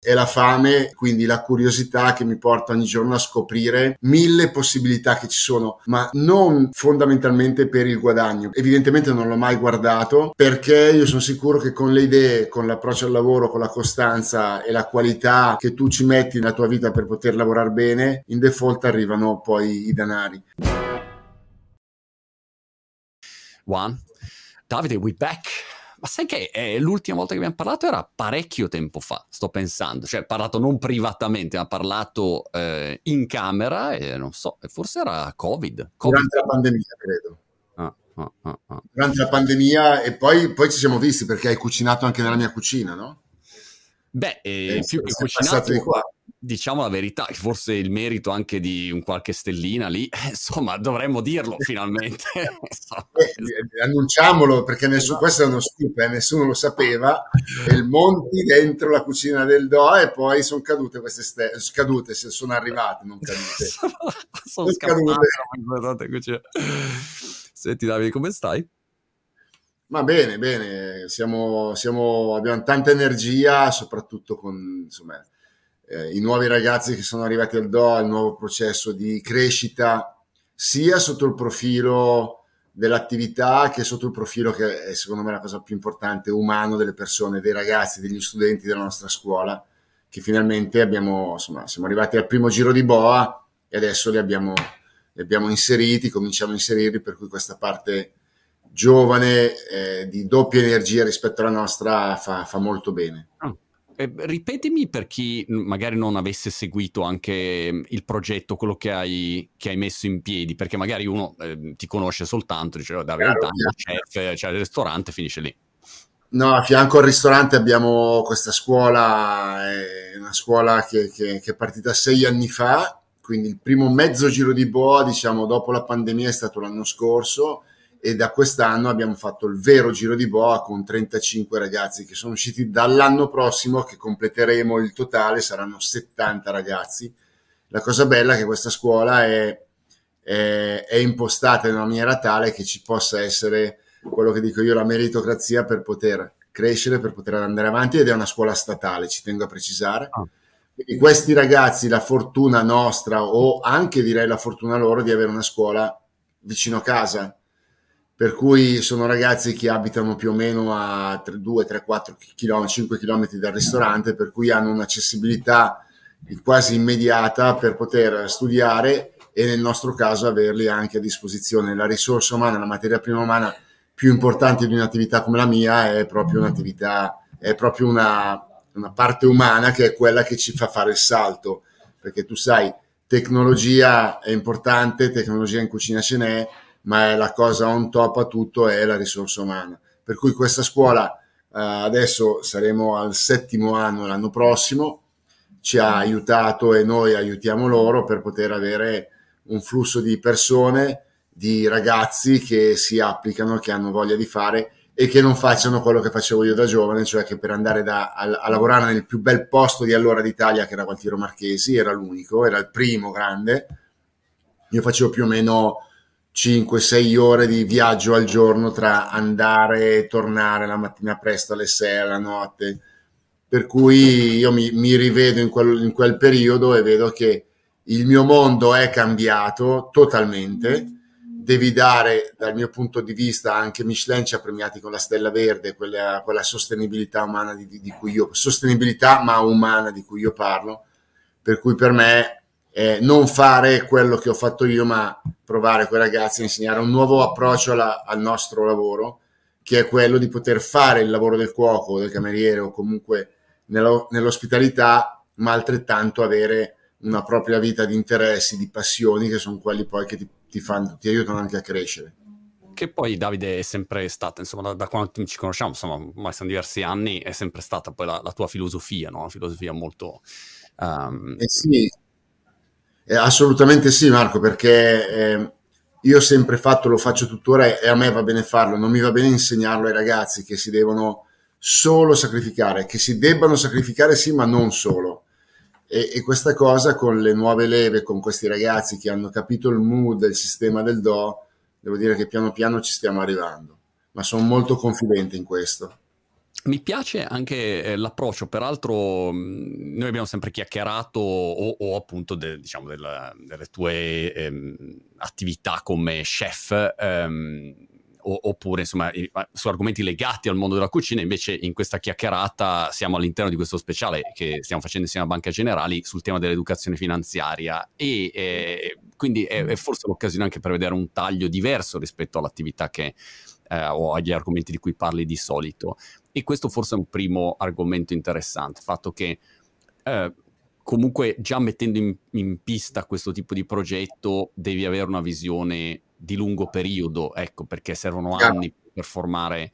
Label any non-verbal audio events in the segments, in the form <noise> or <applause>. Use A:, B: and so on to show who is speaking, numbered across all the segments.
A: è la fame, quindi la curiosità che mi porta ogni giorno a scoprire mille possibilità che ci sono, ma non fondamentalmente per il guadagno. Evidentemente non l'ho mai guardato perché io sono sicuro che con le idee, con l'approccio al lavoro, con la costanza e la qualità che tu ci metti nella tua vita per poter lavorare bene, in default arrivano poi i denari.
B: One. Davide, we back. Ma sai che eh, l'ultima volta che abbiamo parlato era parecchio tempo fa, sto pensando. Cioè, parlato non privatamente, ma parlato eh, in camera e non so, forse era Covid.
A: COVID. Durante la pandemia, credo. Ah, ah, ah, ah, Durante la pandemia e poi, poi, ci siamo visti perché hai cucinato anche nella mia cucina, no?
B: Beh, eh, più che cucinato... Di qua diciamo la verità, forse il merito anche di un qualche stellina lì, insomma, dovremmo dirlo <laughs> finalmente.
A: eh, annunciamolo perché nessuno, questo è uno scoop, eh, nessuno lo sapeva. il Monti dentro la cucina del Do e poi sono cadute queste stelle, scadute, sono arrivate, non cadute. <laughs>
B: sono scadute. Senti Davide, come stai?
A: Ma bene, bene, siamo, siamo, abbiamo tanta energia, soprattutto con insomma, eh, i nuovi ragazzi che sono arrivati al DO, al nuovo processo di crescita, sia sotto il profilo dell'attività che sotto il profilo che è secondo me la cosa più importante, umano delle persone, dei ragazzi, degli studenti della nostra scuola, che finalmente abbiamo, insomma, siamo arrivati al primo giro di boa e adesso li abbiamo, li abbiamo inseriti, cominciamo a inserirli, per cui questa parte giovane eh, di doppia energia rispetto alla nostra fa, fa molto bene.
B: Oh. Eh, ripetimi per chi magari non avesse seguito anche mm, il progetto, quello che hai, che hai messo in piedi, perché magari uno eh, ti conosce soltanto, dice, oh, da vent'anni, chef, c'è il ristorante, finisce lì.
A: No, a fianco al ristorante abbiamo questa scuola, è una scuola che, che, che, è partita sei anni fa, quindi il primo mezzo giro di boa, diciamo, dopo la pandemia è stato l'anno scorso e da quest'anno abbiamo fatto il vero giro di boa con 35 ragazzi che sono usciti dall'anno prossimo che completeremo il totale, saranno 70 ragazzi. La cosa bella è che questa scuola è, è, è impostata in una maniera tale che ci possa essere quello che dico io, la meritocrazia per poter crescere, per poter andare avanti ed è una scuola statale, ci tengo a precisare. Ah. Quindi questi ragazzi, la fortuna nostra o anche direi la fortuna loro di avere una scuola vicino a casa, per cui sono ragazzi che abitano più o meno a 2, 3, 4 km, 5 km dal ristorante, per cui hanno un'accessibilità quasi immediata per poter studiare e nel nostro caso averli anche a disposizione. La risorsa umana, la materia prima umana più importante di un'attività come la mia è proprio un'attività, è proprio una, una parte umana che è quella che ci fa fare il salto, perché tu sai, tecnologia è importante, tecnologia in cucina ce n'è, ma la cosa on top a tutto è la risorsa umana. Per cui questa scuola eh, adesso saremo al settimo anno l'anno prossimo, ci ha aiutato e noi aiutiamo loro per poter avere un flusso di persone, di ragazzi che si applicano, che hanno voglia di fare e che non facciano quello che facevo io da giovane, cioè che per andare da, a, a, lavorare nel più bel posto di allora d'Italia, che era Gualtiero Marchesi, era l'unico, era il primo grande. Io facevo più o meno 5-6 ore di viaggio al giorno tra andare e tornare la mattina presto, alle 6, alla notte. Per cui io mi, mi rivedo in quel, in quel periodo e vedo che il mio mondo è cambiato totalmente. Devi dare, dal mio punto di vista, anche Michelin ci ha premiati con la stella verde, quella, quella sostenibilità umana di, di, cui io, sostenibilità ma umana di cui io parlo. Per cui per me eh, non fare quello che ho fatto io, ma provare con i ragazzi a insegnare un nuovo approccio alla, al nostro lavoro, che è quello di poter fare il lavoro del cuoco, del cameriere o comunque nello, nell'ospitalità, ma altrettanto avere una propria vita di interessi, di passioni, che sono quelli poi che ti, ti, fanno, ti aiutano anche a crescere.
B: Che poi Davide è sempre stata, insomma, da, da quando ci conosciamo, insomma, ormai sono diversi anni, è sempre stata poi la, la tua filosofia, no? Una filosofia molto...
A: Um, eh sì, eh, assolutamente sì, Marco, perché eh, io ho sempre fatto, lo faccio tuttora e a me va bene farlo, non mi va bene insegnarlo ai ragazzi che si devono solo sacrificare, che si debbano sacrificare sì, ma non solo. E, e, questa cosa con le nuove leve, con questi ragazzi che hanno capito il mood, il sistema del do, devo dire che piano piano ci stiamo arrivando, ma sono molto confidente in questo.
B: Mi piace anche eh, l'approccio, peraltro mh, noi abbiamo sempre chiacchierato o, o appunto de, diciamo della, delle tue ehm, attività come chef ehm, o, oppure insomma su argomenti legati al mondo della cucina, invece in questa chiacchierata siamo all'interno di questo speciale che stiamo facendo insieme a Banca Generali sul tema dell'educazione finanziaria e eh, quindi è, è forse l'occasione anche per vedere un taglio diverso rispetto all'attività che eh, o agli argomenti di cui parli di solito. E questo forse è un primo argomento interessante, il fatto che eh, comunque già mettendo in, in, pista questo tipo di progetto devi avere una visione di lungo periodo, ecco, perché servono anni per formare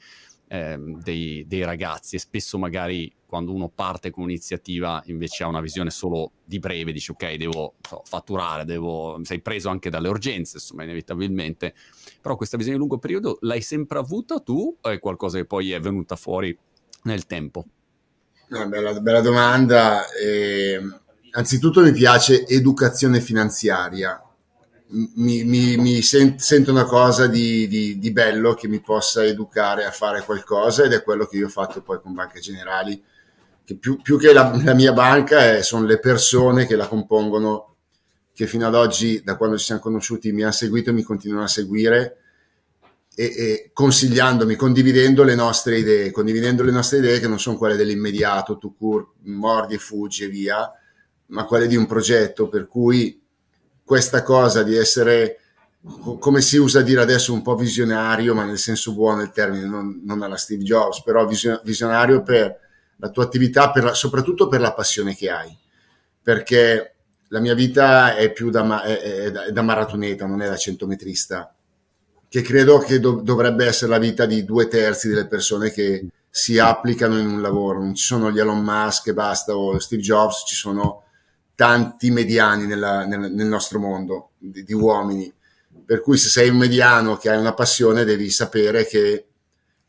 B: eh, dei, dei, ragazzi e spesso magari quando uno parte con un'iniziativa invece ha una visione solo di breve, dice ok, devo so, fatturare, devo, sei preso anche dalle urgenze, insomma, inevitabilmente, però questa visione di lungo periodo l'hai sempre avuta tu o è qualcosa che poi è venuta fuori nel tempo?
A: Una bella, bella domanda. Eh, anzitutto mi piace educazione finanziaria, mi, mi, mi sent, sento una cosa di, di, di, bello che mi possa educare a fare qualcosa ed è quello che io ho fatto poi con Banche Generali, che più, più che la, la, mia banca è, sono le persone che la compongono, che fino ad oggi, da quando ci siamo conosciuti, mi hanno seguito e mi continuano a seguire e, e consigliandomi, condividendo le nostre idee, condividendo le nostre idee che non sono quelle dell'immediato, tu cur, mordi e fuggi e via, ma quelle di un progetto per cui questa cosa di essere, come si usa dire adesso, un po' visionario, ma nel senso buono del termine, non, non alla Steve Jobs, però visionario per la tua attività, per la, soprattutto per la passione che hai. Perché la mia vita è più da, è, è da maratoneta, non è da centometrista, che credo che do, dovrebbe essere la vita di due terzi delle persone che si applicano in un lavoro. Non ci sono gli Elon Musk e basta, o Steve Jobs, ci sono tanti mediani nella, nel, nel, nostro mondo di, di, uomini. Per cui se sei un mediano che hai una passione devi sapere che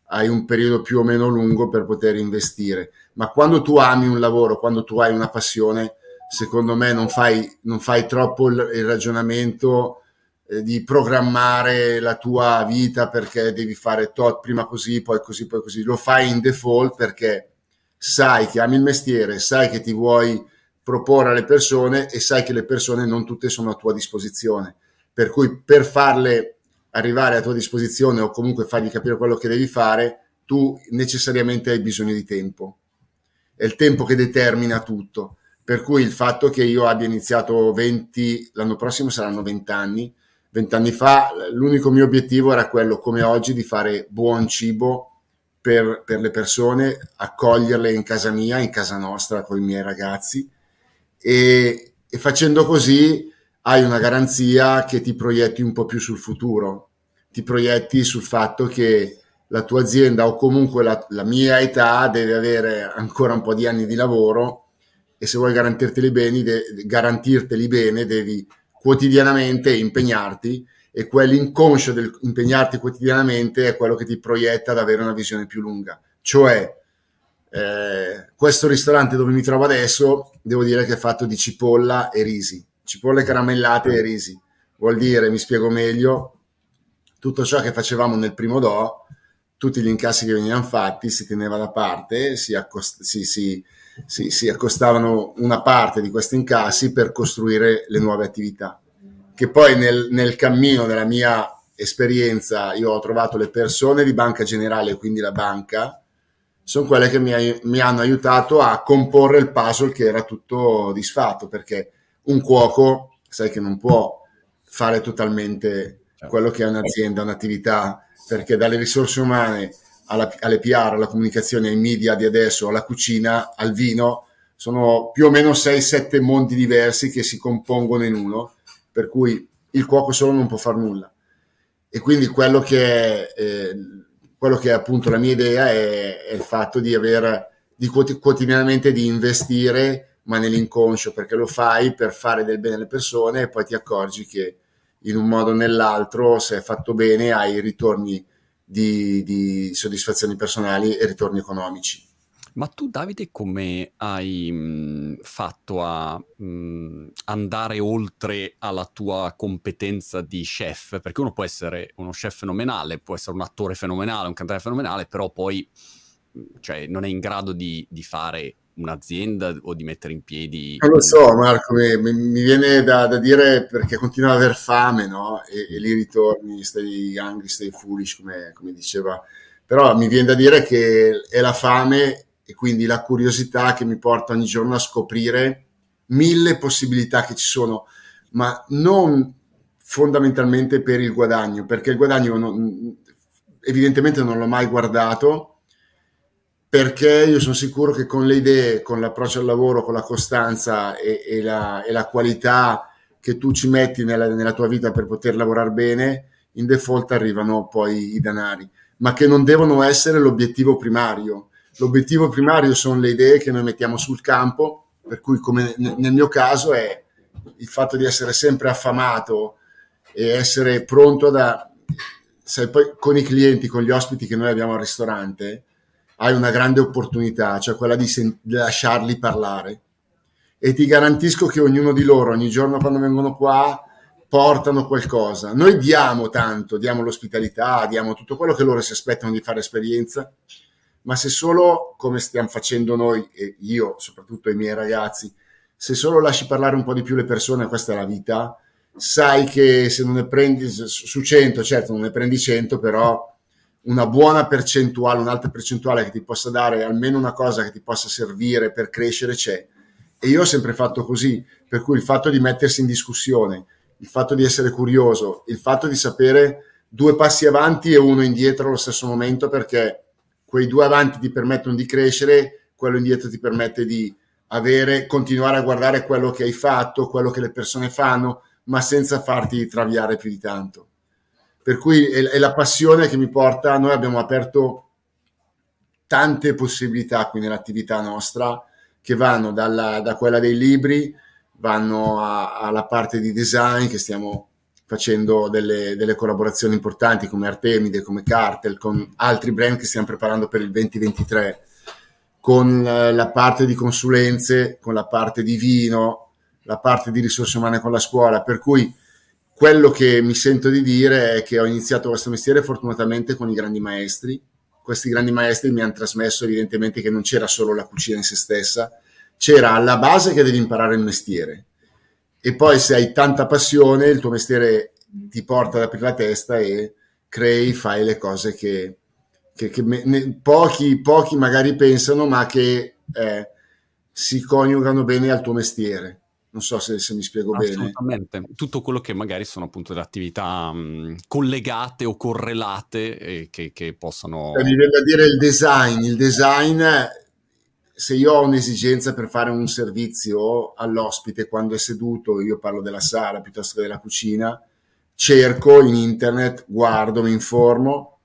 A: hai un periodo più o meno lungo per poter investire. Ma quando tu ami un lavoro, quando tu hai una passione, secondo me non fai, non fai troppo il, il ragionamento eh, di programmare la tua vita perché devi fare tot prima così, poi così, poi così. Lo fai in default perché sai che ami il mestiere, sai che ti vuoi proporre alle persone e sai che le persone non tutte sono a tua disposizione. Per cui per farle arrivare a tua disposizione o comunque fargli capire quello che devi fare, tu necessariamente hai bisogno di tempo. È il tempo che determina tutto. Per cui il fatto che io abbia iniziato 20, l'anno prossimo saranno 20 anni, 20 anni fa l'unico mio obiettivo era quello, come oggi, di fare buon cibo per, per le persone, accoglierle in casa mia, in casa nostra con i miei ragazzi e, e facendo così hai una garanzia che ti proietti un po' più sul futuro, ti proietti sul fatto che la tua azienda o comunque la, la, mia età deve avere ancora un po' di anni di lavoro e se vuoi garantirteli bene, de, garantirteli bene devi quotidianamente impegnarti e quell'inconscio del impegnarti quotidianamente è quello che ti proietta ad avere una visione più lunga. Cioè, eh, questo ristorante dove mi trovo adesso, devo dire che è fatto di cipolla e risi, cipolle caramellate e risi. Vuol dire, mi spiego meglio, tutto ciò che facevamo nel primo do, tutti gli incassi che venivano fatti si teneva da parte, si, accost- si, si, si accostavano una parte di questi incassi per costruire le nuove attività. Che poi nel, nel cammino della mia esperienza io ho trovato le persone di Banca Generale, quindi la banca, sono quelle che mi, mi, hanno aiutato a comporre il puzzle che era tutto disfatto, perché un cuoco, sai che non può fare totalmente certo. quello che è un'azienda, un'attività, perché dalle risorse umane alla, alle PR, alla comunicazione, ai media di adesso, alla cucina, al vino, sono più o meno 6-7 mondi diversi che si compongono in uno, per cui il cuoco solo non può fare nulla. E quindi quello che è... Eh, quello che è appunto la mia idea è, è il fatto di avere di quotidianamente di investire ma nell'inconscio perché lo fai per fare del bene alle persone e poi ti accorgi che in un modo o nell'altro se è fatto bene hai ritorni di, di soddisfazioni personali e ritorni economici.
B: Ma tu Davide come hai mh, fatto a mh, andare oltre alla tua competenza di chef? Perché uno può essere uno chef fenomenale, può essere un attore fenomenale, un cantante fenomenale, però poi cioè, non è in grado di, di fare un'azienda o di mettere in piedi...
A: Non lo so Marco, mi, mi viene da, da, dire perché continua ad aver fame, no? E, e lì ritorni, stai angry, stai foolish, come, come, diceva. Però mi viene da dire che è la fame e quindi la curiosità che mi porta ogni giorno a scoprire mille possibilità che ci sono, ma non fondamentalmente per il guadagno, perché il guadagno non, evidentemente non l'ho mai guardato perché io sono sicuro che con le idee, con l'approccio al lavoro, con la costanza e, e, la, e la, qualità che tu ci metti nella, nella, tua vita per poter lavorare bene, in default arrivano poi i denari, ma che non devono essere l'obiettivo primario. L'obiettivo primario sono le idee che noi mettiamo sul campo, per cui come nel mio caso è il fatto di essere sempre affamato e essere pronto da... Sai, poi con i clienti, con gli ospiti che noi abbiamo al ristorante, hai una grande opportunità, cioè quella di, sen- di lasciarli parlare. E ti garantisco che ognuno di loro, ogni giorno quando vengono qua, portano qualcosa. Noi diamo tanto, diamo l'ospitalità, diamo tutto quello che loro si aspettano di fare esperienza, ma se solo, come stiamo facendo noi, e io, soprattutto i miei ragazzi, se solo lasci parlare un po' di più le persone, questa è la vita, sai che se non ne prendi su 100, certo non ne prendi 100, però una buona percentuale, un'alta percentuale che ti possa dare almeno una cosa che ti possa servire per crescere c'è. E io ho sempre fatto così, per cui il fatto di mettersi in discussione, il fatto di essere curioso, il fatto di sapere due passi avanti e uno indietro allo stesso momento, perché quei due avanti ti permettono di crescere, quello indietro ti permette di avere, continuare a guardare quello che hai fatto, quello che le persone fanno, ma senza farti traviare più di tanto. Per cui è, è la passione che mi porta, noi abbiamo aperto tante possibilità qui nell'attività nostra che vanno dalla, da quella dei libri, vanno alla parte di design che stiamo facendo delle, delle, collaborazioni importanti come Artemide, come Cartel, con altri brand che stiamo preparando per il 2023, con la parte di consulenze, con la parte di vino, la parte di risorse umane con la scuola, per cui quello che mi sento di dire è che ho iniziato questo mestiere fortunatamente con i grandi maestri. Questi grandi maestri mi hanno trasmesso evidentemente che non c'era solo la cucina in se stessa, c'era alla base che devi imparare il mestiere. E poi se hai tanta passione, il tuo mestiere ti porta ad aprire la testa e crei, fai le cose che, che, che me, pochi, pochi magari pensano, ma che eh, si coniugano bene al tuo mestiere. Non so se, se mi spiego
B: Assolutamente. bene. Tutto quello che magari sono appunto delle attività mh, collegate o correlate e che, che possano...
A: Eh, mi viene da dire il design. Il design, se io ho un'esigenza per fare un servizio all'ospite quando è seduto, io parlo della sala piuttosto che della cucina, cerco in internet, guardo, mi informo,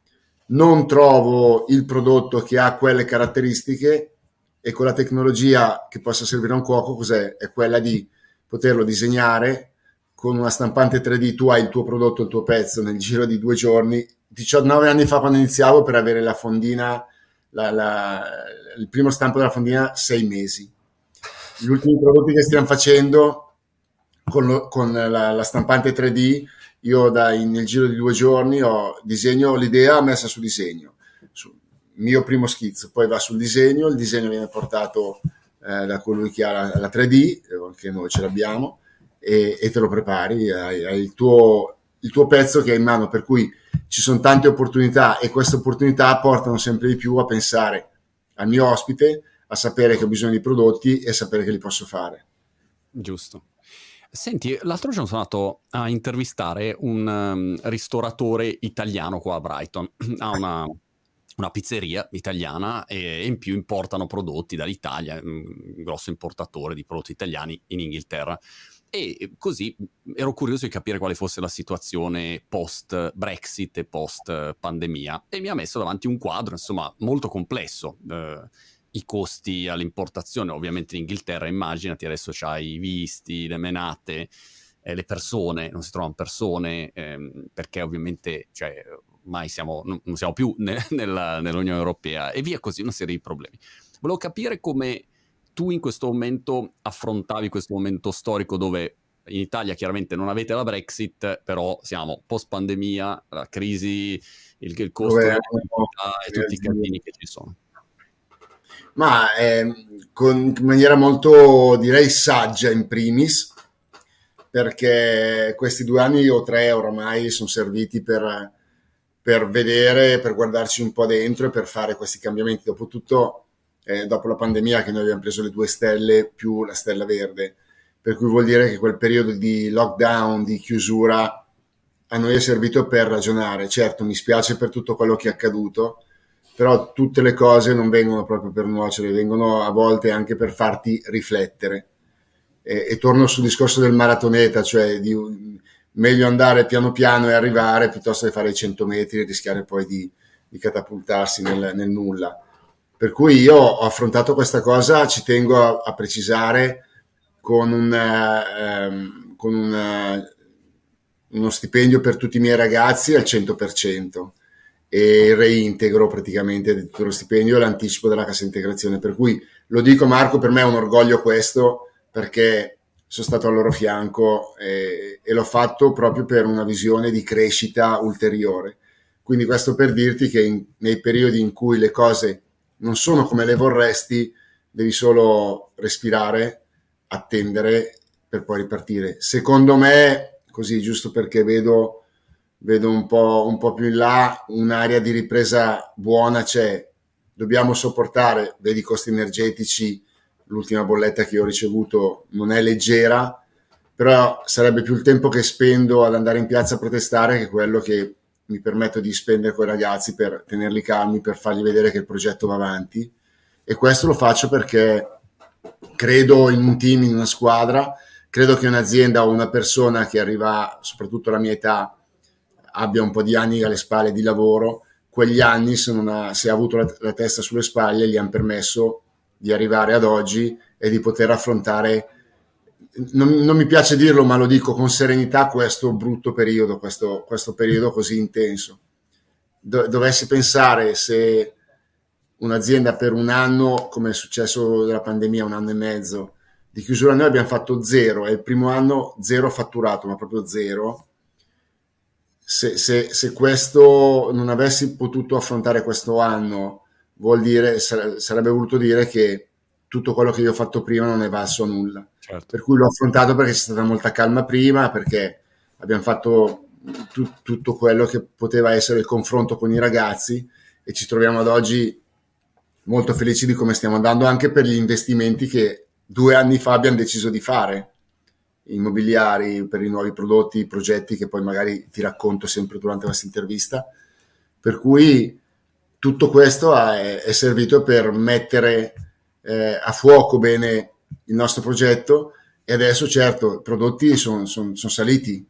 A: non trovo il prodotto che ha quelle caratteristiche e con la tecnologia che possa servire a un cuoco, cos'è? È quella di poterlo disegnare con una stampante 3D, tu hai il tuo prodotto, il tuo pezzo nel giro di due giorni. 19 anni fa quando iniziavo per avere la fondina, la, la, il primo stampo della fondina, sei mesi. Gli ultimi prodotti che stiamo facendo con, lo, con la, la, stampante 3D, io da, in, nel giro di due giorni ho disegno l'idea messa su disegno, su, mio primo schizzo, poi va sul disegno, il disegno viene portato eh, da colui che ha la, la 3D, che noi ce l'abbiamo, e, e te lo prepari, hai, hai il, tuo, il, tuo, pezzo che hai in mano, per cui ci sono tante opportunità e queste opportunità portano sempre di più a pensare al mio ospite, a sapere che ho bisogno di prodotti e a sapere che li posso fare.
B: Giusto. Senti, l'altro giorno sono andato a intervistare un um, ristoratore italiano qua a Brighton. <clears throat> ha una, una pizzeria italiana e in più importano prodotti dall'Italia, un grosso importatore di prodotti italiani in Inghilterra. E così ero curioso di capire quale fosse la situazione post Brexit e post pandemia e mi ha messo davanti un quadro, insomma, molto complesso. Eh, I costi all'importazione, ovviamente in Inghilterra, immaginati, adesso c'hai i visti, le menate, eh, le persone, non si trovano persone, ehm, perché ovviamente cioè, ormai siamo, non siamo più ne, <laughs> nella, nell'Unione Europea e via così una serie di problemi. Volevo capire come tu in questo momento affrontavi questo momento storico dove in Italia chiaramente non avete la Brexit, però siamo post pandemia, la crisi, il, il costo della e tutti i casini che ci sono.
A: Ma eh, con, in maniera molto, direi, saggia in primis, perché questi due anni o tre oramai sono serviti per, per vedere, per guardarci un po' dentro e per fare questi cambiamenti. Dopotutto, eh, dopo la pandemia, che noi abbiamo preso le due stelle più la stella verde, per cui vuol dire che quel periodo di lockdown, di chiusura, a noi è servito per ragionare. Certo, mi spiace per tutto quello che è accaduto, però tutte le cose non vengono proprio per nuocere, vengono a volte anche per farti riflettere. E, e torno sul discorso del maratoneta, cioè di meglio andare piano piano e arrivare piuttosto che fare i 100 metri e rischiare poi di, di catapultarsi nel, nel, nulla. Per cui io ho affrontato questa cosa, ci tengo a, a precisare, con, un, ehm, con una, uno stipendio per tutti i miei ragazzi al 100% e il reintegro praticamente di tutto lo stipendio e l'anticipo della cassa integrazione. Per cui lo dico Marco, per me è un orgoglio questo perché sono stato al loro fianco e, e l'ho fatto proprio per una visione di crescita ulteriore. Quindi questo per dirti che in, nei periodi in cui le cose non sono come le vorresti, devi solo respirare, attendere per poi ripartire. Secondo me, così giusto perché vedo, vedo un, po', un po' più in là, un'area di ripresa buona c'è. Dobbiamo sopportare, vedi i costi energetici, l'ultima bolletta che ho ricevuto non è leggera, però sarebbe più il tempo che spendo ad andare in piazza a protestare che quello che mi permetto di spendere con i ragazzi per tenerli calmi, per fargli vedere che il progetto va avanti. E questo lo faccio perché credo in un team, in una squadra, credo che un'azienda o una persona che arriva, soprattutto alla mia età, abbia un po' di anni alle spalle di lavoro, quegli anni, se, ha, se ha avuto la, la, testa sulle spalle, gli hanno permesso di arrivare ad oggi e di poter affrontare, non, non mi piace dirlo, ma lo dico con serenità, questo brutto periodo, questo, questo periodo così intenso. Do, dovessi pensare se un'azienda per un anno, come è successo della pandemia, un anno e mezzo, di chiusura noi abbiamo fatto zero, è il primo anno zero fatturato, ma proprio zero. Se, se, se questo non avessi potuto affrontare questo anno, vuol dire, sarebbe voluto dire che tutto quello che io ho fatto prima non è valso a nulla. Certo. Per cui l'ho affrontato perché c'è stata molta calma prima, perché abbiamo fatto tu, tutto quello che poteva essere il confronto con i ragazzi e ci troviamo ad oggi molto felici di come stiamo andando anche per gli investimenti che due anni fa abbiamo deciso di fare immobiliari per i nuovi prodotti, progetti che poi magari ti racconto sempre durante questa intervista. Per cui tutto questo è, è servito per mettere eh, a fuoco bene il nostro progetto e adesso certo i prodotti sono son, son saliti.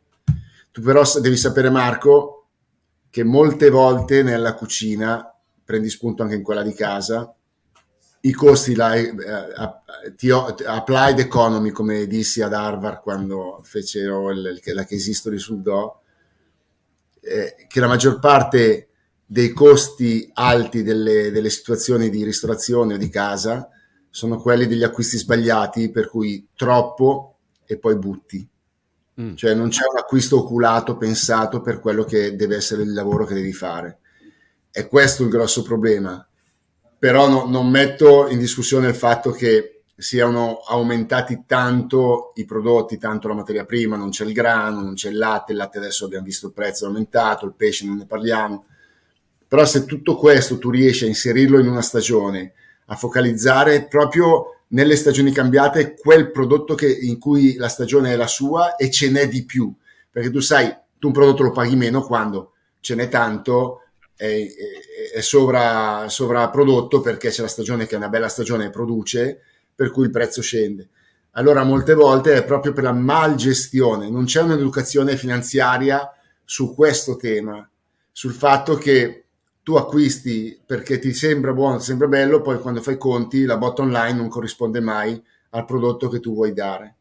A: Tu però devi sapere Marco che molte volte nella cucina prendi spunto anche in quella di casa, i costi, la, eh, applied economy, come dissi ad Harvard quando fecero il, la case history sul Do, eh, che la maggior parte dei costi alti delle, delle, situazioni di ristorazione o di casa sono quelli degli acquisti sbagliati, per cui troppo e poi butti. Mm. Cioè non c'è un acquisto oculato, pensato per quello che deve essere il lavoro che devi fare. È questo il grosso problema. Però no, non metto in discussione il fatto che siano aumentati tanto i prodotti, tanto la materia prima, non c'è il grano, non c'è il latte, il latte adesso abbiamo visto il prezzo aumentato, il pesce non ne parliamo. Però se tutto questo tu riesci a inserirlo in una stagione, a focalizzare proprio nelle stagioni cambiate quel prodotto che, in cui la stagione è la sua e ce n'è di più, perché tu sai, tu un prodotto lo paghi meno quando ce n'è tanto è, è, è sovra, sovrapprodotto perché c'è la stagione che è una bella stagione e produce, per cui il prezzo scende. Allora molte volte è proprio per la mal gestione, non c'è un'educazione finanziaria su questo tema, sul fatto che tu acquisti perché ti sembra buono, ti sembra bello, poi quando fai conti la bottom line non corrisponde mai al prodotto che tu vuoi dare.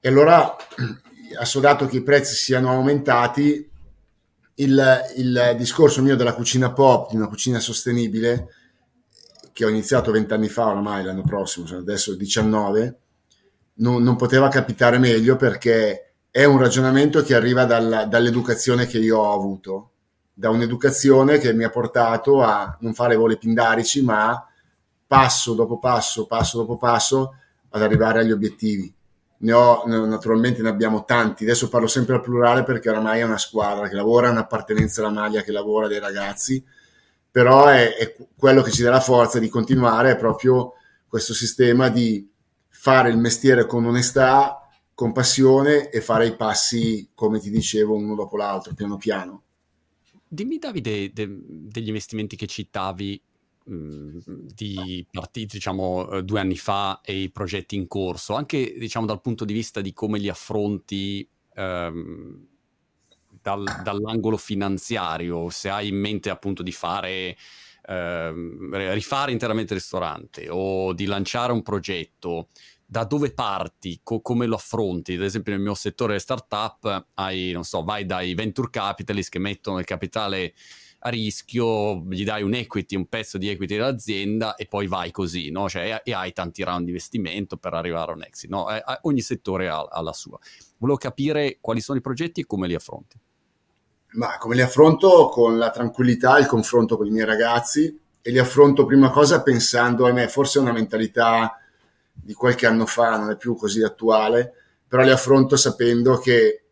A: E allora, <clears throat> assodato che i prezzi siano aumentati, il, il discorso mio della cucina pop, di una cucina sostenibile, che ho iniziato vent'anni fa oramai, l'anno prossimo, cioè adesso 19, non, non, poteva capitare meglio perché è un ragionamento che arriva dalla, dall'educazione che io ho avuto, da un'educazione che mi ha portato a non fare voli pindarici, ma passo dopo passo, passo dopo passo, ad arrivare agli obiettivi. Ne ho, naturalmente ne abbiamo tanti, adesso parlo sempre al plurale perché oramai è una squadra che lavora, è un'appartenenza alla maglia che lavora dei ragazzi, però è, è quello che ci dà la forza di continuare, è proprio questo sistema di fare il mestiere con onestà, con passione e fare i passi, come ti dicevo, uno dopo l'altro, piano piano.
B: Dimmi Davide de, degli investimenti che citavi mh, di partiti, diciamo, eh, due anni fa e i progetti in corso, anche diciamo dal punto di vista di come li affronti ehm, dal, dall'angolo finanziario, se hai in mente appunto di fare ehm, rifare interamente il ristorante o di lanciare un progetto, da dove parti, co- come lo affronti? Ad esempio nel mio settore startup hai, non so, vai dai venture capitalist che mettono il capitale a rischio, gli dai un equity, un pezzo di equity dell'azienda e poi vai così, no? Cioè, e, hai tanti round di investimento per arrivare a un exit, no? E, ogni settore ha, ha la sua. Volevo capire quali sono i progetti e come li affronti.
A: Ma come li affronto? Con la tranquillità, il confronto con i miei ragazzi e li affronto prima cosa pensando, a me, forse è una mentalità di qualche anno fa, non è più così attuale, però li affronto sapendo che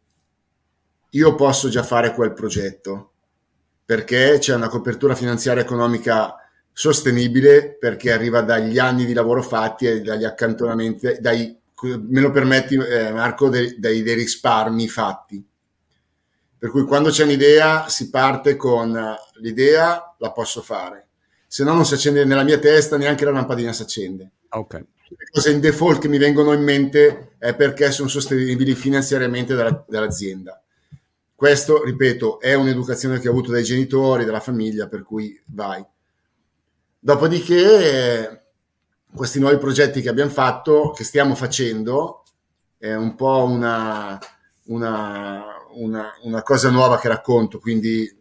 A: io posso già fare quel progetto perché c'è una copertura finanziaria economica sostenibile perché arriva dagli anni di lavoro fatti e dagli accantonamenti, dai, me lo permetti eh, Marco, dei, dei, dei risparmi fatti. Per cui quando c'è un'idea si parte con l'idea, la posso fare. Se no non si accende nella mia testa, neanche la lampadina si accende.
B: Ok
A: le cose in default che mi vengono in mente è perché sono sostenibili finanziariamente dalla, dall'azienda. Questo, ripeto, è un'educazione che ho avuto dai genitori, dalla famiglia, per cui vai. Dopodiché, questi nuovi progetti che abbiamo fatto, che stiamo facendo, è un po' una, una, una, una cosa nuova che racconto, quindi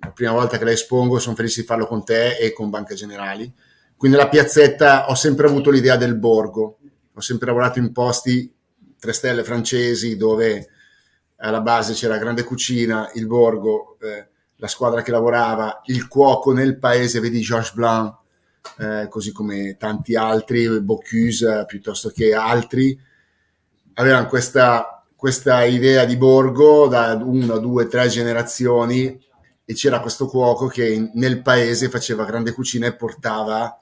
A: la prima volta che la espongo sono felice di farlo con te e con Banca Generali quindi la piazzetta ho sempre avuto l'idea del borgo, ho sempre lavorato in posti tre stelle francesi dove alla base c'era grande cucina, il borgo, eh, la squadra che lavorava, il cuoco nel paese, vedi Georges Blanc, eh, così come tanti altri, Bocuse piuttosto che altri, avevano questa, questa idea di borgo da una, due, tre generazioni e c'era questo cuoco che nel paese faceva grande cucina e portava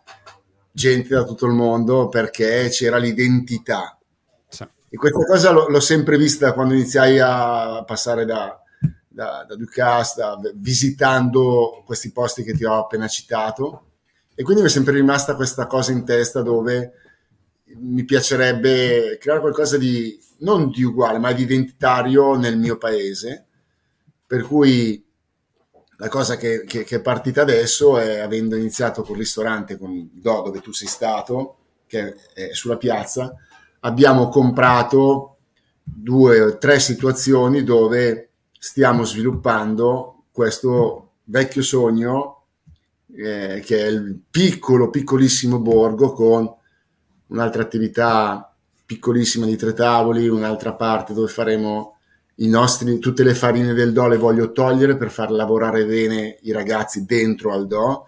A: gente da tutto il mondo perché c'era l'identità. Sì. E questa cosa l'ho, l'ho, sempre vista quando iniziai a passare da, da, da Ducasse, da, visitando questi posti che ti ho appena citato. E quindi mi è sempre rimasta questa cosa in testa dove mi piacerebbe creare qualcosa di non di uguale, ma di identitario nel mio paese. Per cui la cosa che, che, che, è partita adesso è avendo iniziato col ristorante con Do dove tu sei stato, che è sulla piazza, abbiamo comprato due o tre situazioni dove stiamo sviluppando questo vecchio sogno eh, che è il piccolo, piccolissimo borgo con un'altra attività piccolissima di tre tavoli, un'altra parte dove faremo nostri, tutte le farine del do le voglio togliere per far lavorare bene i ragazzi dentro al do,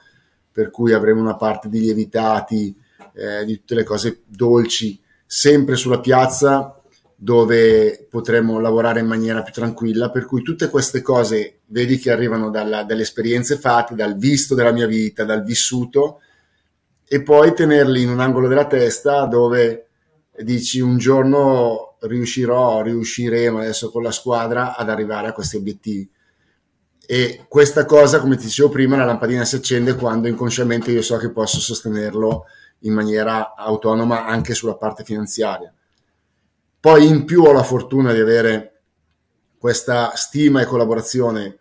A: per cui avremo una parte di lievitati, eh, di tutte le cose dolci, sempre sulla piazza dove potremo lavorare in maniera più tranquilla, per cui tutte queste cose vedi che arrivano dalla, dalle esperienze fatte, dal visto della mia vita, dal vissuto, e poi tenerli in un angolo della testa dove dici un giorno riuscirò, riusciremo adesso con la squadra ad arrivare a questi obiettivi. E questa cosa, come ti dicevo prima, la lampadina si accende quando inconsciamente io so che posso sostenerlo in maniera autonoma anche sulla parte finanziaria. Poi in più ho la fortuna di avere questa stima e collaborazione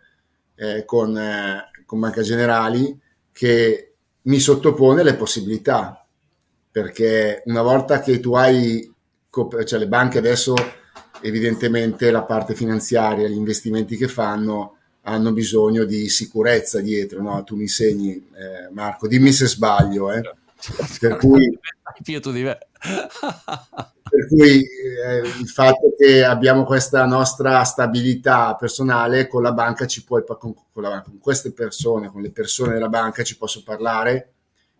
A: eh, con, eh, con Banca Generali che mi sottopone le possibilità perché una volta che tu hai, cioè le banche adesso evidentemente la parte finanziaria, gli investimenti che fanno hanno bisogno di sicurezza dietro, no? Tu mi insegni, eh, Marco, dimmi se sbaglio, eh. Per cui, <laughs> per cui eh, il fatto che abbiamo questa nostra stabilità personale con la banca ci puoi con, con, la, con queste persone, con le persone della banca ci posso parlare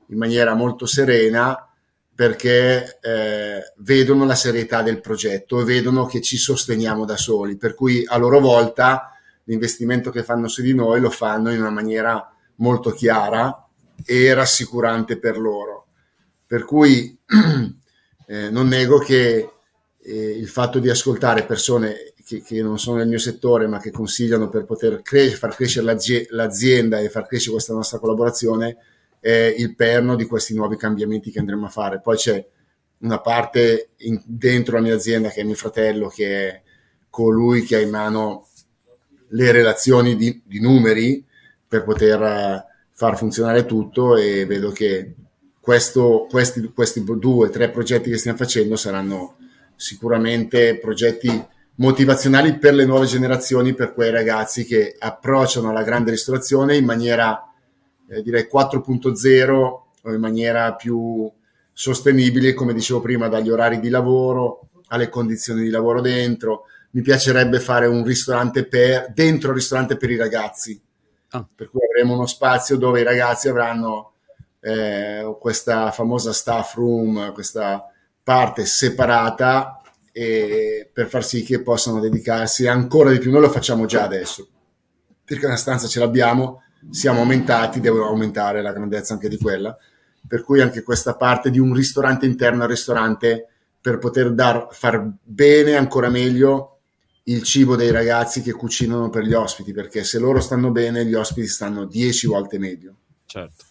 A: in maniera molto serena perché eh, vedono la serietà del progetto e vedono che ci sosteniamo da soli, per cui a loro volta l'investimento che fanno su di noi lo fanno in una maniera molto chiara e rassicurante per loro. Per cui <clears throat> eh, non nego che eh, il fatto di ascoltare persone che, che, non sono nel mio settore ma che consigliano per poter cre- far crescere l'azi- l'azienda e far crescere questa nostra collaborazione è il perno di questi nuovi cambiamenti che andremo a fare. Poi c'è una parte in, dentro la mia azienda che è mio fratello, che è colui che ha in mano le relazioni di, di numeri per poter uh, far funzionare tutto e vedo che questo, questi, questi due, tre progetti che stiamo facendo saranno sicuramente progetti motivazionali per le nuove generazioni, per quei ragazzi che approcciano alla grande ristorazione in maniera eh, direi 4.0 o in maniera più sostenibile, come dicevo prima, dagli orari di lavoro alle condizioni di lavoro dentro. Mi piacerebbe fare un ristorante per, dentro il ristorante per i ragazzi, ah. per cui avremo uno spazio dove i ragazzi avranno eh, questa famosa staff room, questa parte separata e per far sì che possano dedicarsi ancora di più. Noi lo facciamo già adesso, perché una stanza ce l'abbiamo, siamo aumentati, devo aumentare la grandezza anche di quella, per cui anche questa parte di un ristorante interno al ristorante per poter dar, far bene ancora meglio il cibo dei ragazzi che cucinano per gli ospiti, perché se loro stanno bene, gli ospiti stanno dieci volte meglio.
B: Certo.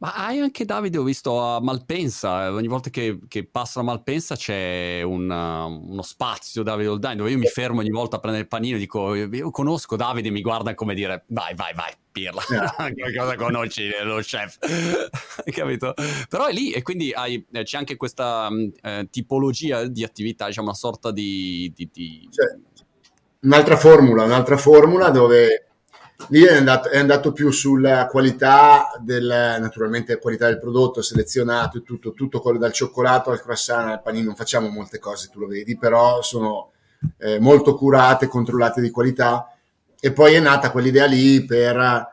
B: Ma hai anche Davide, ho visto a Malpensa, eh, ogni volta che, che passo a Malpensa c'è un, uh, uno spazio Davide Oldani dove io mi fermo ogni volta a prendere il panino e dico io conosco Davide mi guarda come dire vai vai vai pirla, yeah. <laughs> cosa conosci lo chef, <laughs> capito? Però è lì e quindi hai, eh, c'è anche questa mm, eh, tipologia di attività, diciamo una sorta di... di, di...
A: Cioè, un'altra formula, un'altra formula dove lì è andato, è andato, più sulla qualità del, naturalmente qualità del prodotto selezionato e tutto, tutto quello dal cioccolato al croissant al panino, non facciamo molte cose, tu lo vedi, però sono eh, molto curate, controllate di qualità. E poi è nata quell'idea lì per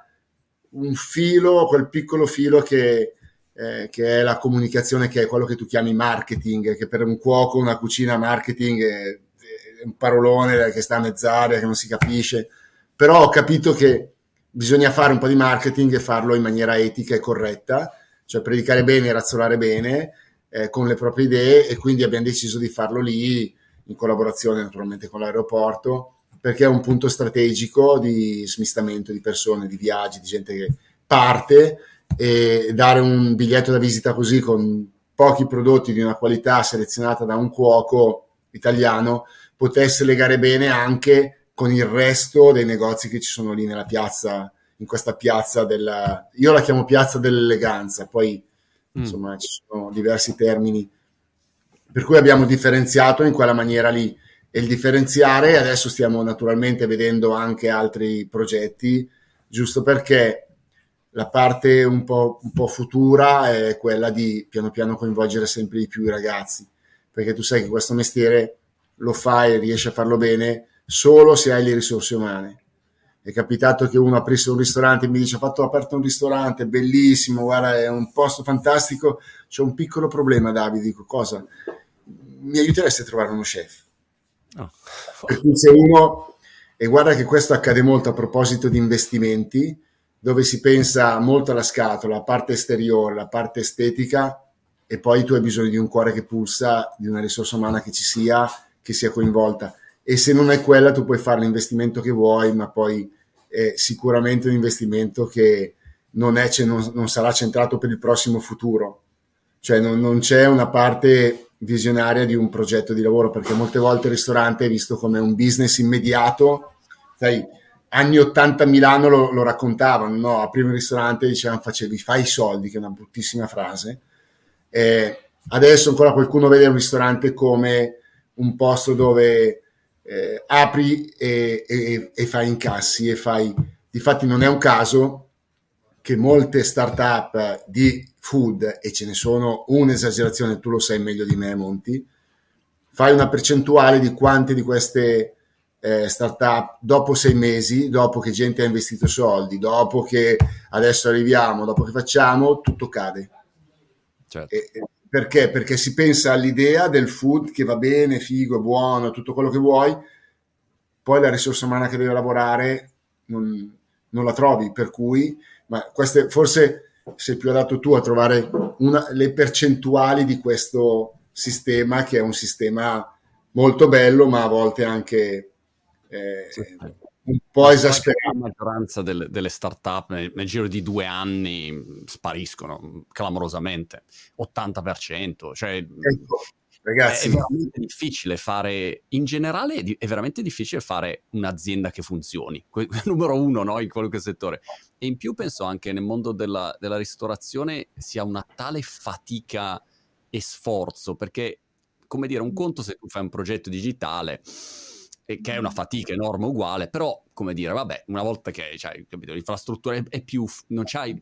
A: un filo, quel piccolo filo che, eh, che è la comunicazione, che è quello che tu chiami marketing, che per un cuoco una cucina marketing è, è un parolone che sta a mezz'aria, che non si capisce però ho capito che bisogna fare un po' di marketing e farlo in maniera etica e corretta, cioè predicare bene e razzolare bene eh, con le proprie idee e quindi abbiamo deciso di farlo lì in collaborazione naturalmente con l'aeroporto perché è un punto strategico di smistamento di persone, di viaggi, di gente che parte e dare un biglietto da visita così con pochi prodotti di una qualità selezionata da un cuoco italiano potesse legare bene anche con il resto dei negozi che ci sono lì nella piazza, in questa piazza della... Io la chiamo piazza dell'eleganza, poi mm. insomma ci sono diversi termini, per cui abbiamo differenziato in quella maniera lì. E il differenziare, adesso stiamo naturalmente vedendo anche altri progetti, giusto perché la parte un po', un po' futura è quella di piano piano coinvolgere sempre di più i ragazzi, perché tu sai che questo mestiere lo fai e riesci a farlo bene solo se hai le risorse umane. È capitato che uno aprisse un ristorante e mi dice: Ho fatto aperto un ristorante bellissimo, guarda, è un posto fantastico. C'è un piccolo problema, Davide. Dico cosa? Mi aiuteresti a trovare uno chef? Oh. se uno, e guarda che questo accade molto a proposito di investimenti, dove si pensa molto alla scatola, la parte esteriore, la parte estetica, e poi tu hai bisogno di un cuore che pulsa, di una risorsa umana che ci sia, che sia coinvolta e se non è quella tu puoi fare l'investimento che vuoi, ma poi è sicuramente un investimento che non, è, non, non sarà centrato per il prossimo futuro, cioè non, non, c'è una parte visionaria di un progetto di lavoro, perché molte volte il ristorante è visto come un business immediato, sai, anni 80 a Milano lo, lo raccontavano, no? aprire un ristorante e dicevano facevi, fai i soldi, che è una bruttissima frase, eh, adesso ancora qualcuno vede un ristorante come un posto dove eh, apri e, e, e, fai incassi e fai... Difatti non è un caso che molte start-up di food, e ce ne sono un'esagerazione, tu lo sai meglio di me Monti, fai una percentuale di quante di queste eh, start-up dopo sei mesi, dopo che gente ha investito soldi, dopo che adesso arriviamo, dopo che facciamo, tutto cade
B: certo.
A: E, perché? Perché si pensa all'idea del food che va bene, figo, buono, tutto quello che vuoi, poi la risorsa umana che deve lavorare non, non la trovi, per cui, ma queste forse sei più adatto tu a trovare una, le percentuali di questo sistema che è un sistema molto bello, ma a volte anche eh, sì. Un po' esasperato.
B: La maggioranza delle, delle start-up nel, nel, giro di due anni spariscono clamorosamente, 80%. Cioè, ecco, ragazzi. È veramente difficile fare, in generale è veramente difficile fare un'azienda che funzioni, <laughs> numero uno no, in qualunque settore. E in più penso anche nel mondo della, della ristorazione sia una tale fatica e sforzo, perché come dire, un conto se tu fai un progetto digitale, che è una fatica enorme uguale, però, come dire, vabbè, una volta che cioè, capito, l'infrastruttura è, più, non c'hai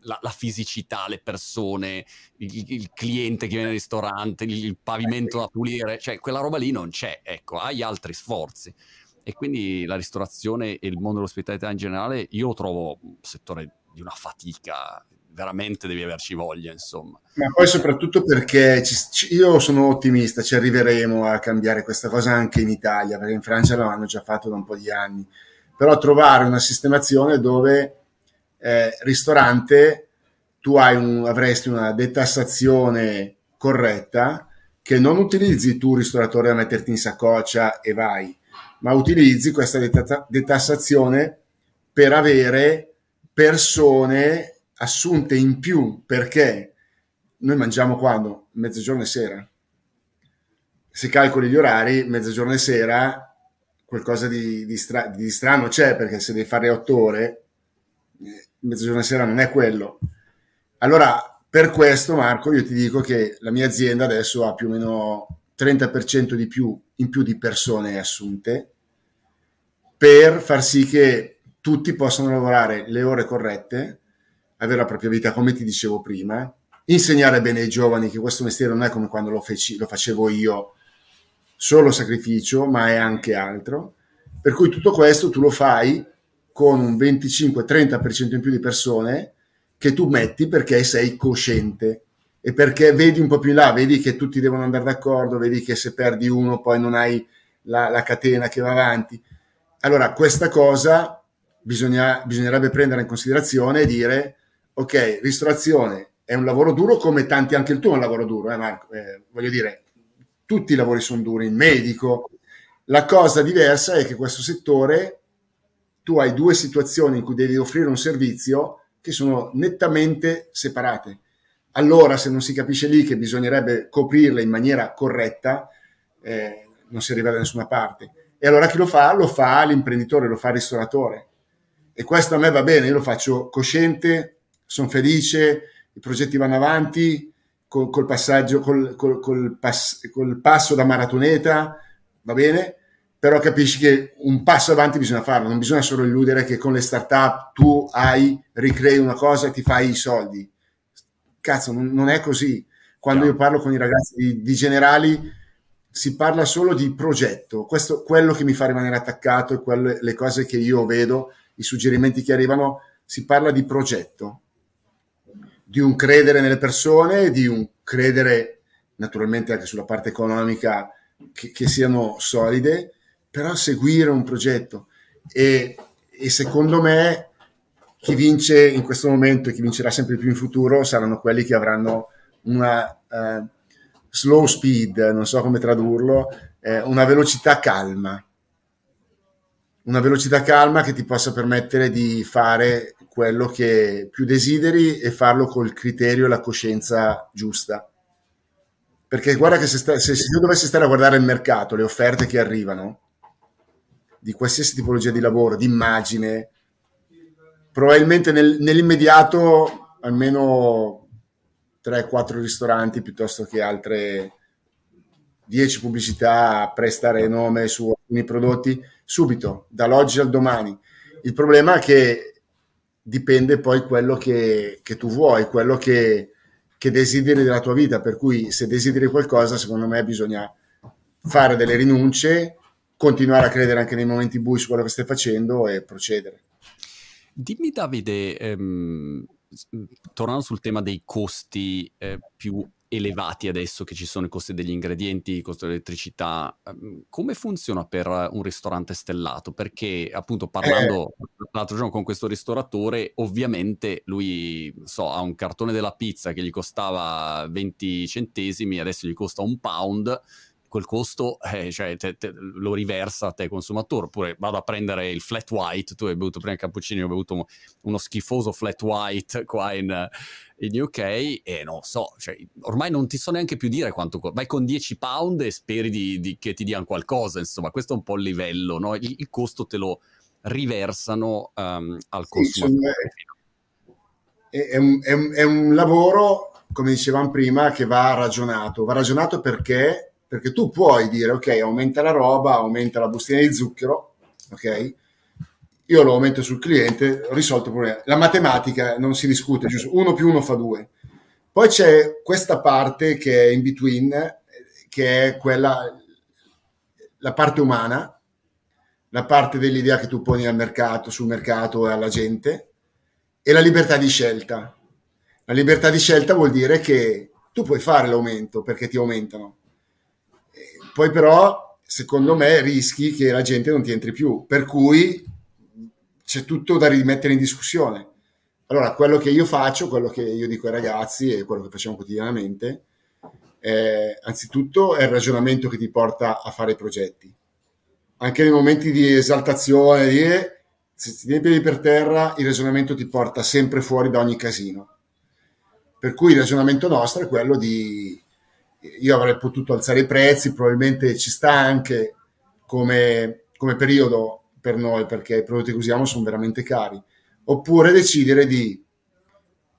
B: la, la, fisicità, le persone, il, il, cliente che viene al ristorante, il pavimento da pulire, cioè quella roba lì non c'è, ecco, hai altri sforzi. E quindi la ristorazione e il mondo dell'ospitalità in generale io lo trovo un settore di una fatica veramente devi averci voglia, insomma.
A: Ma poi soprattutto perché ci, io sono ottimista, ci arriveremo a cambiare questa cosa anche in Italia, perché in Francia l'hanno già fatto da un po' di anni. Però trovare una sistemazione dove eh, ristorante tu un, avresti una detassazione corretta che non utilizzi tu ristoratore a metterti in saccoccia e vai, ma utilizzi questa detassazione per avere persone assunte in più perché noi mangiamo quando? Mezzogiorno e sera. Se calcoli gli orari, mezzogiorno e sera, qualcosa di, di, stra- di strano c'è perché se devi fare otto ore, eh, mezzogiorno e sera non è quello. Allora, per questo, Marco, io ti dico che la mia azienda adesso ha più o meno 30% di più, in più di persone assunte per far sì che tutti possano lavorare le ore corrette avere la propria vita, come ti dicevo prima, insegnare bene ai giovani che questo mestiere non è come quando lo, feci, lo facevo io, solo sacrificio, ma è anche altro. Per cui tutto questo tu lo fai con un 25-30% in più di persone che tu metti perché sei cosciente e perché vedi un po' più in là, vedi che tutti devono andare d'accordo, vedi che se perdi uno poi non hai la, la catena che va avanti. Allora, questa cosa bisogna, bisognerebbe prendere in considerazione e dire ok, ristorazione è un lavoro duro come tanti, anche il tuo è un lavoro duro, eh Marco? Eh, voglio dire, tutti i lavori sono duri, il medico. La cosa diversa è che questo settore, tu hai due situazioni in cui devi offrire un servizio che sono nettamente separate. Allora, se non si capisce lì che bisognerebbe coprirle in maniera corretta, eh, non si arriva da nessuna parte. E allora chi lo fa? Lo fa l'imprenditore, lo fa il ristoratore. E questo a me va bene, io lo faccio cosciente, sono felice, i progetti vanno avanti col, col passaggio, col, col, pass, col passo da maratoneta, va bene, però capisci che un passo avanti bisogna farlo, non bisogna solo illudere che con le start-up tu hai, ricrei una cosa e ti fai i soldi. Cazzo, non, non è così. Quando io parlo con i ragazzi di, di, generali si parla solo di progetto, questo quello che mi fa rimanere attaccato e quelle, le cose che io vedo, i suggerimenti che arrivano, si parla di progetto di un credere nelle persone, di un credere naturalmente anche sulla parte economica che, che siano solide, però seguire un progetto. E, e, secondo me chi vince in questo momento e chi vincerà sempre più in futuro saranno quelli che avranno una uh, slow speed, non so come tradurlo, eh, una velocità calma. Una velocità calma che ti possa permettere di fare quello che più desideri e farlo col criterio e la coscienza giusta. Perché guarda che se, sta, se, se io dovessi stare a guardare il mercato, le offerte che arrivano, di qualsiasi tipologia di lavoro, di immagine, probabilmente nel, nell'immediato almeno 3-4 ristoranti piuttosto che altre 10 pubblicità prestare nome su alcuni prodotti subito, dall'oggi al domani. Il problema è che dipende poi quello che, che tu vuoi, quello che, che, desideri della tua vita. Per cui se desideri qualcosa, secondo me bisogna fare delle rinunce, continuare a credere anche nei momenti bui su quello che stai facendo e procedere.
B: Dimmi Davide, ehm, tornando sul tema dei costi eh, più elevati adesso che ci sono i costi degli ingredienti, il costo dell'elettricità, ehm, come funziona per un ristorante stellato? Perché appunto parlando eh. l'altro giorno con questo ristoratore, ovviamente lui so, ha un cartone della pizza che gli costava 20 centesimi, adesso gli costa un pound, quel costo eh, cioè, te, te, lo riversa a te consumatore, oppure vado a prendere il flat white, tu hai bevuto prima il cappuccino, io ho bevuto uno schifoso flat white qua in, in UK e non so, cioè, ormai non ti so neanche più dire quanto vai con 10 pound e speri di, di, che ti diano qualcosa, insomma questo è un po' il livello, no? il, il costo te lo riversano um, al consumatore.
A: Sì, è, un, è, un, è un lavoro, come dicevamo prima, che va ragionato, va ragionato perché perché tu puoi dire ok aumenta la roba, aumenta la bustina di zucchero, ok? Io lo aumento sul cliente, risolto il problema. La matematica non si discute, giusto? Uno più uno fa due. Poi c'è questa parte che è in between, che è quella, la parte umana, la parte dell'idea che tu poni al mercato, sul mercato e alla gente, e la libertà di scelta. La libertà di scelta vuol dire che tu puoi fare l'aumento perché ti aumentano, poi però, secondo me, rischi che la gente non ti entri più, per cui c'è tutto da rimettere in discussione. Allora, quello che io faccio, quello che io dico ai ragazzi e quello che facciamo quotidianamente, è, anzitutto è il ragionamento che ti porta a fare i progetti. Anche nei momenti di esaltazione, di, se ti tieni piedi per terra, il ragionamento ti porta sempre fuori da ogni casino. Per cui il ragionamento nostro è quello di io avrei potuto alzare i prezzi, probabilmente ci sta anche come, come periodo per noi perché i prodotti che usiamo sono veramente cari, oppure decidere di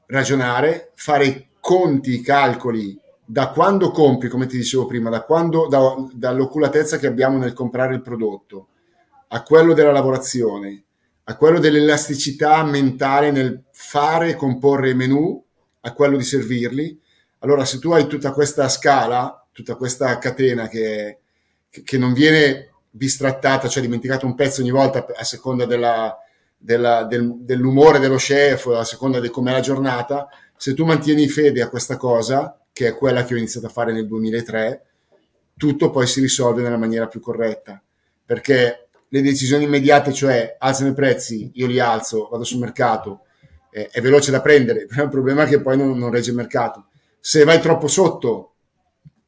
A: ragionare, fare i conti, i calcoli da quando compri, come ti dicevo prima, da quando, da, dall'oculatezza che abbiamo nel comprare il prodotto, a quello della lavorazione, a quello dell'elasticità mentale nel fare e comporre i menu, a quello di servirli, allora, se tu hai tutta questa scala, tutta questa catena che, che non viene bistrattata, cioè dimenticato un pezzo ogni volta a seconda della, della, del, dell'umore dello chef, a seconda di com'è la giornata, se tu mantieni fede a questa cosa, che è quella che ho iniziato a fare nel 2003, tutto poi si risolve nella maniera più corretta. Perché le decisioni immediate, cioè alzano i prezzi, io li alzo, vado sul mercato, eh, è veloce da prendere, <laughs> però il problema è che poi non, non regge il mercato se vai troppo sotto,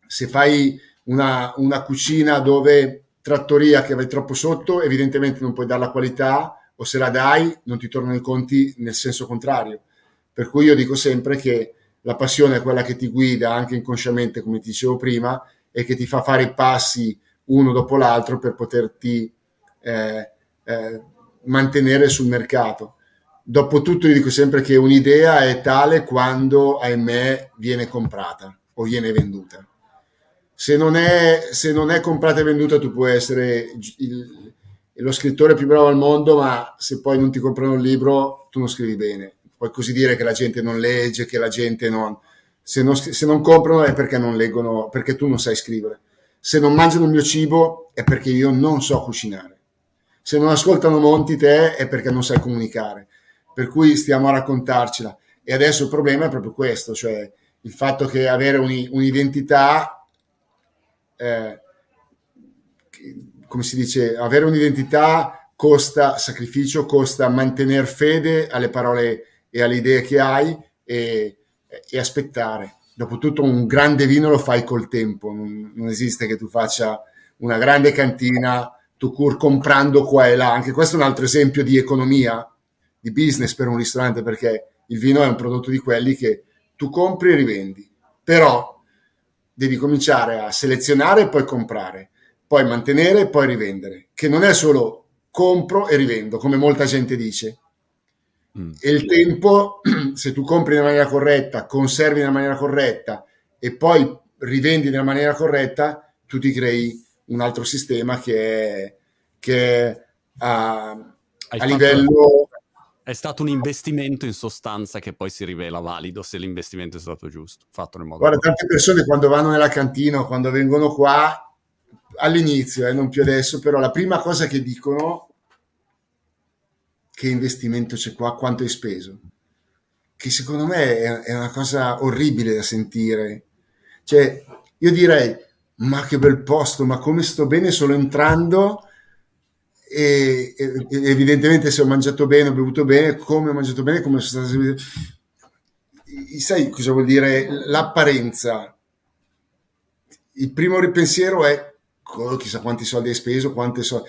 A: se fai una, una cucina dove trattoria che vai troppo sotto, evidentemente non puoi dare la qualità o se la dai non ti tornano i conti nel senso contrario. Per cui io dico sempre che la passione è quella che ti guida anche inconsciamente, come ti dicevo prima, e che ti fa fare i passi uno dopo l'altro per poterti eh, eh, mantenere sul mercato. Dopotutto io dico sempre che un'idea è tale quando, ahimè, viene comprata o viene venduta. Se non è, se non è comprata e venduta, tu puoi essere il, lo scrittore più bravo al mondo, ma se poi non ti comprano il libro, tu non scrivi bene. Puoi così dire che la gente non legge, che la gente non... Se non, se non comprano è perché non leggono, perché tu non sai scrivere. Se non mangiano il mio cibo è perché io non so cucinare. Se non ascoltano Monti te è perché non sai comunicare per cui stiamo a raccontarcela. E adesso il problema è proprio questo, cioè il fatto che avere un, un'identità, eh, come si dice, avere un'identità costa sacrificio, costa mantenere fede alle parole e alle idee che hai e, e aspettare. Dopotutto un grande vino lo fai col tempo, non, non esiste che tu faccia una grande cantina tu cur comprando qua e là. Anche questo è un altro esempio di economia di business per un ristorante perché il vino è un prodotto di quelli che tu compri e rivendi, però devi cominciare a selezionare e poi comprare, poi mantenere e poi rivendere, che non è solo compro e rivendo, come molta gente dice. Mm. E il tempo, <clears throat> se tu compri nella maniera corretta, conservi nella maniera corretta e poi rivendi nella maniera corretta, tu ti crei un altro sistema che è, che è a, a livello
B: è stato un investimento in sostanza che poi si rivela valido se l'investimento è stato giusto, fatto nel modo
A: Guarda, tante persone quando vanno nella cantina quando vengono qua, all'inizio, eh, non più adesso, però la prima cosa che dicono che investimento c'è qua, quanto hai speso. che secondo me è, è una cosa orribile da sentire. Cioè, io direi, ma che bel posto, ma come sto bene solo entrando e, e, evidentemente se ho mangiato bene, ho bevuto bene, come ho mangiato bene, come sono stato... Sai cosa vuol dire l'apparenza? Il primo ripensiero è oh, chissà quanti soldi hai speso, quante soldi...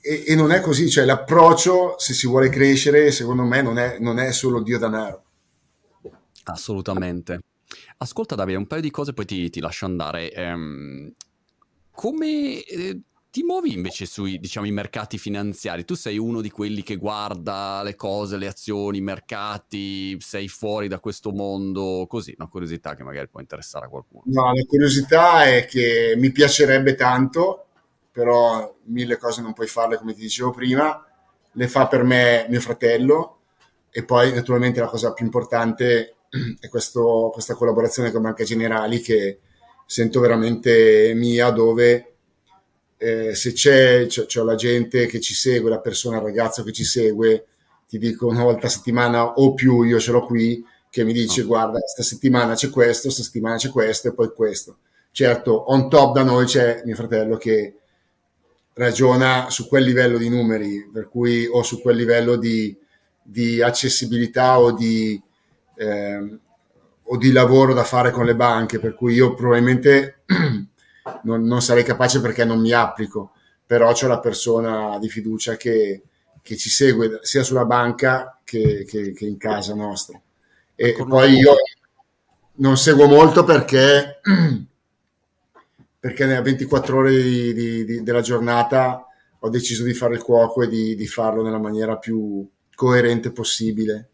A: E, e, non è così, cioè l'approccio, se si vuole crescere, secondo me non è, non è solo Dio denaro.
B: Assolutamente. Ascolta Davide, un paio di cose poi ti, ti lascio andare. Ehm, come eh, ti muovi invece sui diciamo, mercati finanziari? Tu sei uno di quelli che guarda le cose, le azioni, i mercati, sei fuori da questo mondo, così, una curiosità che magari può interessare a qualcuno.
A: No, la curiosità è che mi piacerebbe tanto, però mille cose non puoi farle come ti dicevo prima, le fa per me mio fratello e poi naturalmente la cosa più importante è questo, questa collaborazione con Banca Generali che sento veramente mia dove eh, se c'è, c'è, c'è, la gente che ci segue, la persona, il ragazzo che ci segue, ti dico una volta a settimana o più, io ce l'ho qui, che mi dice no. guarda, questa settimana c'è questo, questa settimana c'è questo e poi questo. Certo, on top da noi c'è mio fratello che ragiona su quel livello di numeri, per cui o su quel livello di, di accessibilità o di eh, o di lavoro da fare con le banche, per cui io probabilmente <clears throat> non, non, sarei capace perché non mi applico, però c'è la persona di fiducia che, che ci segue sia sulla banca che, che, che in casa nostra. E con poi io non seguo molto perché, <clears throat> perché nelle 24 ore di, di, di, della giornata ho deciso di fare il cuoco e di, di farlo nella maniera più coerente possibile.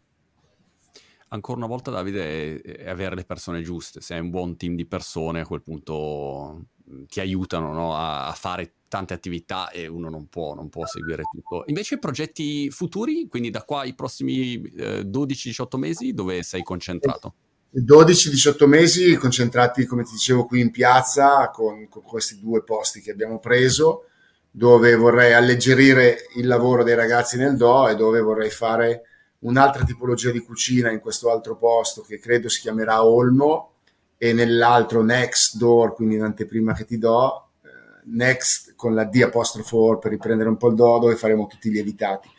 B: Ancora una volta Davide è, avere le persone giuste, se hai un buon team di persone a quel punto ti aiutano no? a, a, fare tante attività e uno non può, non può, seguire tutto. Invece progetti futuri, quindi da qua ai prossimi eh, 12-18 mesi, dove sei concentrato?
A: 12-18 mesi concentrati, come ti dicevo, qui in piazza con, con questi due posti che abbiamo preso, dove vorrei alleggerire il lavoro dei ragazzi nel DO e dove vorrei fare un'altra tipologia di cucina in questo altro posto che credo si chiamerà Olmo e nell'altro Next Door, quindi in anteprima che ti do, eh, Next con la D apostrofo per riprendere un po' il do dove faremo tutti i lievitati.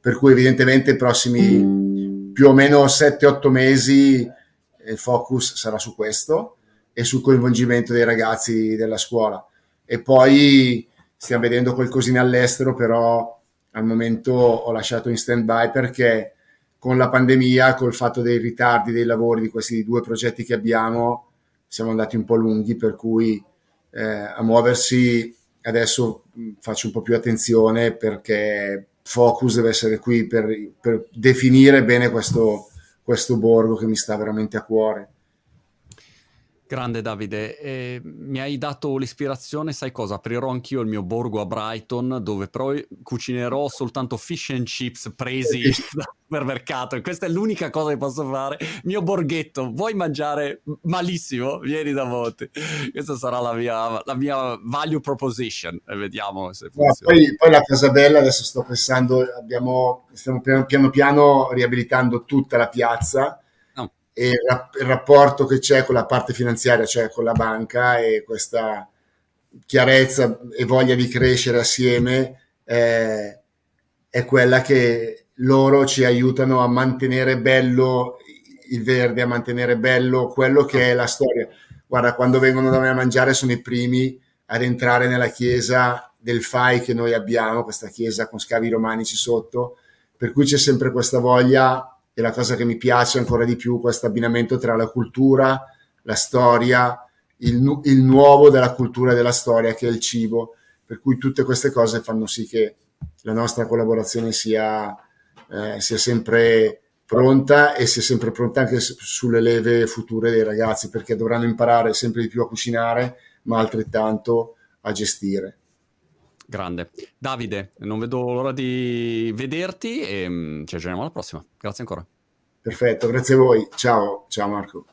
A: Per cui evidentemente i prossimi più o meno 7-8 mesi il focus sarà su questo e sul coinvolgimento dei ragazzi della scuola. E poi stiamo vedendo qualcosina all'estero, però al momento ho lasciato in stand by perché con la pandemia, col fatto dei ritardi dei lavori di questi due progetti che abbiamo, siamo andati un po' lunghi, per cui eh, a muoversi adesso faccio un po' più attenzione perché focus deve essere qui per, per definire bene questo, questo borgo che mi sta veramente a cuore.
B: Grande Davide, eh, mi hai dato l'ispirazione, sai cosa? Aprirò anch'io il mio borgo a Brighton dove però cucinerò soltanto fish and chips presi <laughs> dal supermercato questa è l'unica cosa che posso fare. Mio borghetto, vuoi mangiare malissimo? Vieni da Monte. Questa sarà la mia, la mia value proposition e vediamo se
A: funziona. No, poi, poi, la cosa bella, adesso sto pensando, abbiamo, stiamo piano, piano riabilitando tutta la piazza e il rapporto che c'è con la parte finanziaria, cioè con la banca e questa chiarezza e voglia di crescere assieme è, è quella che loro ci aiutano a mantenere bello il verde, a mantenere bello quello che è la storia. Guarda, quando vengono da me a mangiare sono i primi ad entrare nella chiesa del FAI che noi abbiamo, questa chiesa con scavi romanici sotto, per cui c'è sempre questa voglia e la cosa che mi piace ancora di più, questo abbinamento tra la cultura, la storia, il, il, nuovo della cultura e della storia che è il cibo, per cui tutte queste cose fanno sì che la nostra collaborazione sia, eh, sia sempre pronta e sia sempre pronta anche sulle leve future dei ragazzi, perché dovranno imparare sempre di più a cucinare, ma altrettanto a gestire.
B: Grande. Davide, non vedo l'ora di vederti e mm, ci aggiorniamo alla prossima. Grazie ancora.
A: Perfetto, grazie a voi. Ciao, ciao Marco.